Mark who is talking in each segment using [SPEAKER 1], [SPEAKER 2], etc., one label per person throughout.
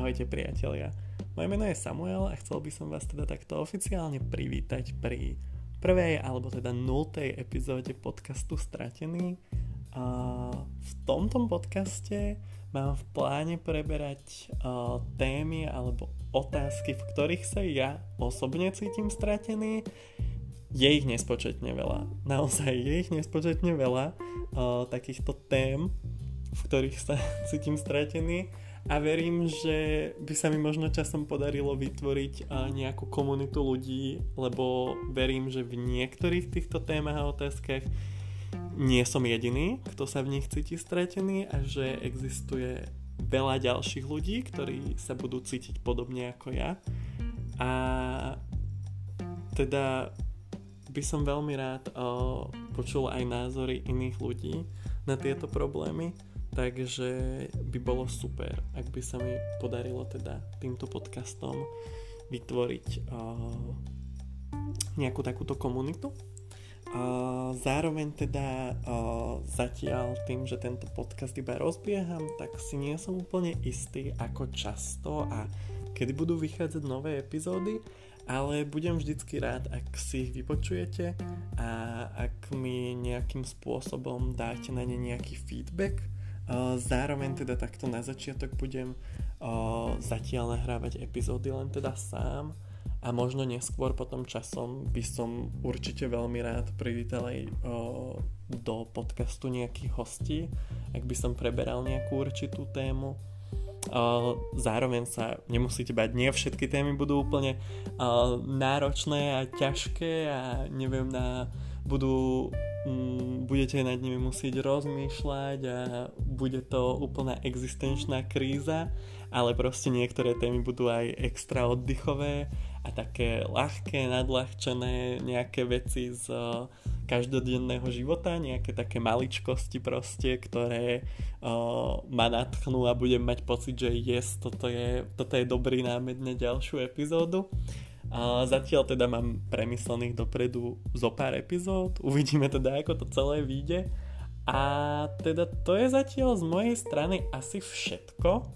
[SPEAKER 1] Ahojte priatelia. Moje meno je Samuel a chcel by som vás teda takto oficiálne privítať pri prvej alebo teda nultej epizóde podcastu Stratený. A v tomto podcaste mám v pláne preberať uh, témy alebo otázky, v ktorých sa ja osobne cítim stratený. Je ich nespočetne veľa. Naozaj je ich nespočetne veľa uh, takýchto tém, v ktorých sa cítim stratený a verím, že by sa mi možno časom podarilo vytvoriť nejakú komunitu ľudí, lebo verím, že v niektorých týchto témach a otázkach nie som jediný, kto sa v nich cíti stratený a že existuje veľa ďalších ľudí, ktorí sa budú cítiť podobne ako ja. A teda by som veľmi rád počul aj názory iných ľudí na tieto problémy Takže by bolo super, ak by sa mi podarilo teda týmto podcastom vytvoriť uh, nejakú takúto komunitu. Uh, zároveň teda uh, zatiaľ tým, že tento podcast iba rozbieham, tak si nie som úplne istý, ako často a kedy budú vychádzať nové epizódy, ale budem vždycky rád, ak si ich vypočujete a ak mi nejakým spôsobom dáte na ne nejaký feedback, Zároveň teda takto na začiatok budem zatiaľ nahrávať epizódy len teda sám a možno neskôr potom časom by som určite veľmi rád privítal aj do podcastu nejakých hostí, ak by som preberal nejakú určitú tému. Zároveň sa nemusíte bať, nie všetky témy budú úplne náročné a ťažké a neviem na budú budete nad nimi musieť rozmýšľať a bude to úplná existenčná kríza, ale proste niektoré témy budú aj extra oddychové a také ľahké, nadľahčené nejaké veci z uh, každodenného života, nejaké také maličkosti proste, ktoré uh, ma natchnú a budem mať pocit, že yes, toto je, toto je dobrý námed na ďalšiu epizódu. A zatiaľ teda mám premyslených dopredu zo pár epizód, uvidíme teda ako to celé vyjde. A teda to je zatiaľ z mojej strany asi všetko.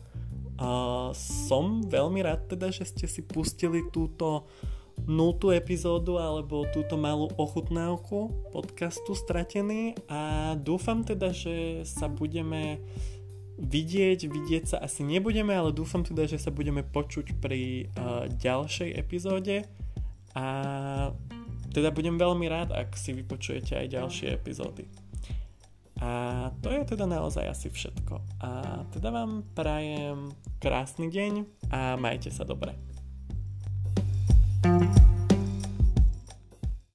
[SPEAKER 1] A som veľmi rád teda, že ste si pustili túto nultú epizódu alebo túto malú ochutnávku podcastu Stratený a dúfam teda, že sa budeme vidieť, vidieť sa asi nebudeme, ale dúfam teda, že sa budeme počuť pri uh, ďalšej epizóde a teda budem veľmi rád, ak si vypočujete aj ďalšie epizódy. A to je teda naozaj asi všetko. A teda vám prajem krásny deň a majte sa dobre.